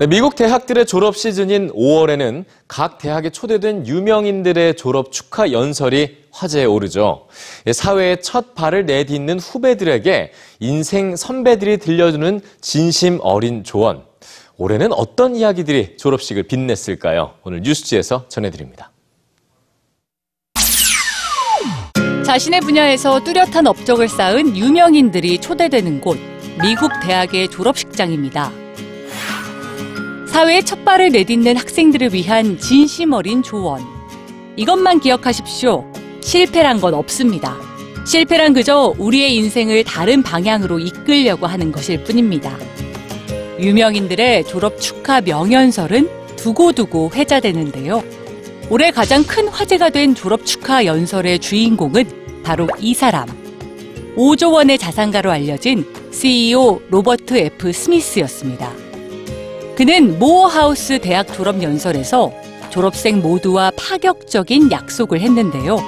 네, 미국 대학들의 졸업 시즌인 5월에는 각 대학에 초대된 유명인들의 졸업 축하 연설이 화제에 오르죠. 예, 사회에 첫 발을 내딛는 후배들에게 인생 선배들이 들려주는 진심 어린 조언. 올해는 어떤 이야기들이 졸업식을 빛냈을까요? 오늘 뉴스지에서 전해드립니다. 자신의 분야에서 뚜렷한 업적을 쌓은 유명인들이 초대되는 곳, 미국 대학의 졸업식장입니다. 사회에 첫 발을 내딛는 학생들을 위한 진심 어린 조언. 이것만 기억하십시오. 실패란 건 없습니다. 실패란 그저 우리의 인생을 다른 방향으로 이끌려고 하는 것일 뿐입니다. 유명인들의 졸업 축하 명연설은 두고두고 회자되는데요. 올해 가장 큰 화제가 된 졸업 축하 연설의 주인공은 바로 이 사람. 5조 원의 자산가로 알려진 CEO 로버트 F. 스미스였습니다. 그는 모어하우스 대학 졸업 연설에서 졸업생 모두와 파격적인 약속을 했는데요.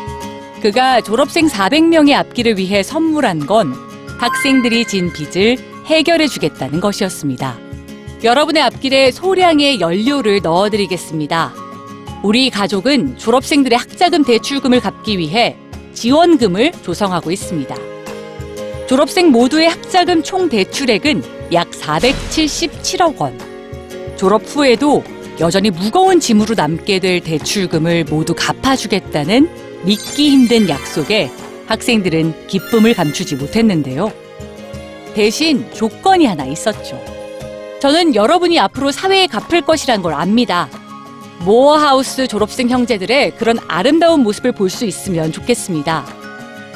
그가 졸업생 400명의 앞길을 위해 선물한 건 학생들이 진 빚을 해결해 주겠다는 것이었습니다. 여러분의 앞길에 소량의 연료를 넣어드리겠습니다. 우리 가족은 졸업생들의 학자금 대출금을 갚기 위해 지원금을 조성하고 있습니다. 졸업생 모두의 학자금 총 대출액은 약 477억 원. 졸업 후에도 여전히 무거운 짐으로 남게 될 대출금을 모두 갚아주겠다는 믿기 힘든 약속에 학생들은 기쁨을 감추지 못했는데요. 대신 조건이 하나 있었죠. 저는 여러분이 앞으로 사회에 갚을 것이란 걸 압니다. 모어하우스 졸업생 형제들의 그런 아름다운 모습을 볼 수 있으면 좋겠습니다.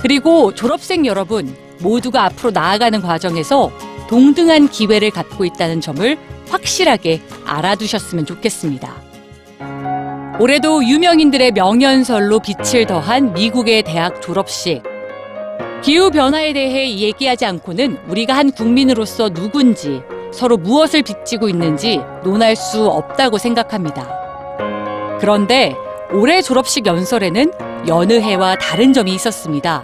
그리고 졸업생 여러분 모두가 앞으로 나아가는 과정에서 동등한 기회를 갖고 있다는 점을 확실하게 알아두셨으면 좋겠습니다. 올해도 유명인들의 명연설로 빛을 더한 미국의 대학 졸업식. 기후 변화에 대해 얘기하지 않고는 우리가 한 국민으로서 누군지 서로 무엇을 빚지고 있는지 논할 수 없다고 생각합니다. 그런데 올해 졸업식 연설에는 여느 해와 다른 점이 있었습니다.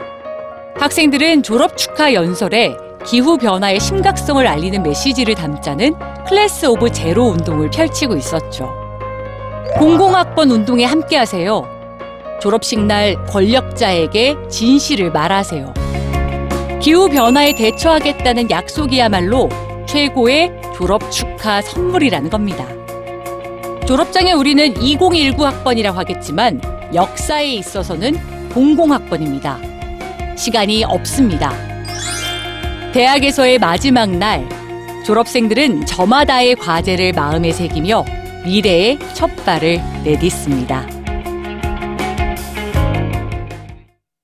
학생들은 졸업 축하 연설에 기후 변화의 심각성을 알리는 메시지를 담자는 Class of Zero 운동을 펼치고 있었죠. 공공학번 운동에 함께하세요. 졸업식 날 권력자에게 진실을 말하세요. 기후 변화에 대처하겠다는 약속이야말로 최고의 졸업 축하 선물이라는 겁니다. 졸업장에 우리는 2019 학번이라고 하겠지만 역사에 있어서는 공공학번입니다. 시간이 없습니다. 대학에서의 마지막 날, 졸업생들은 저마다의 과제를 마음에 새기며 미래의 첫 발을 내딛습니다.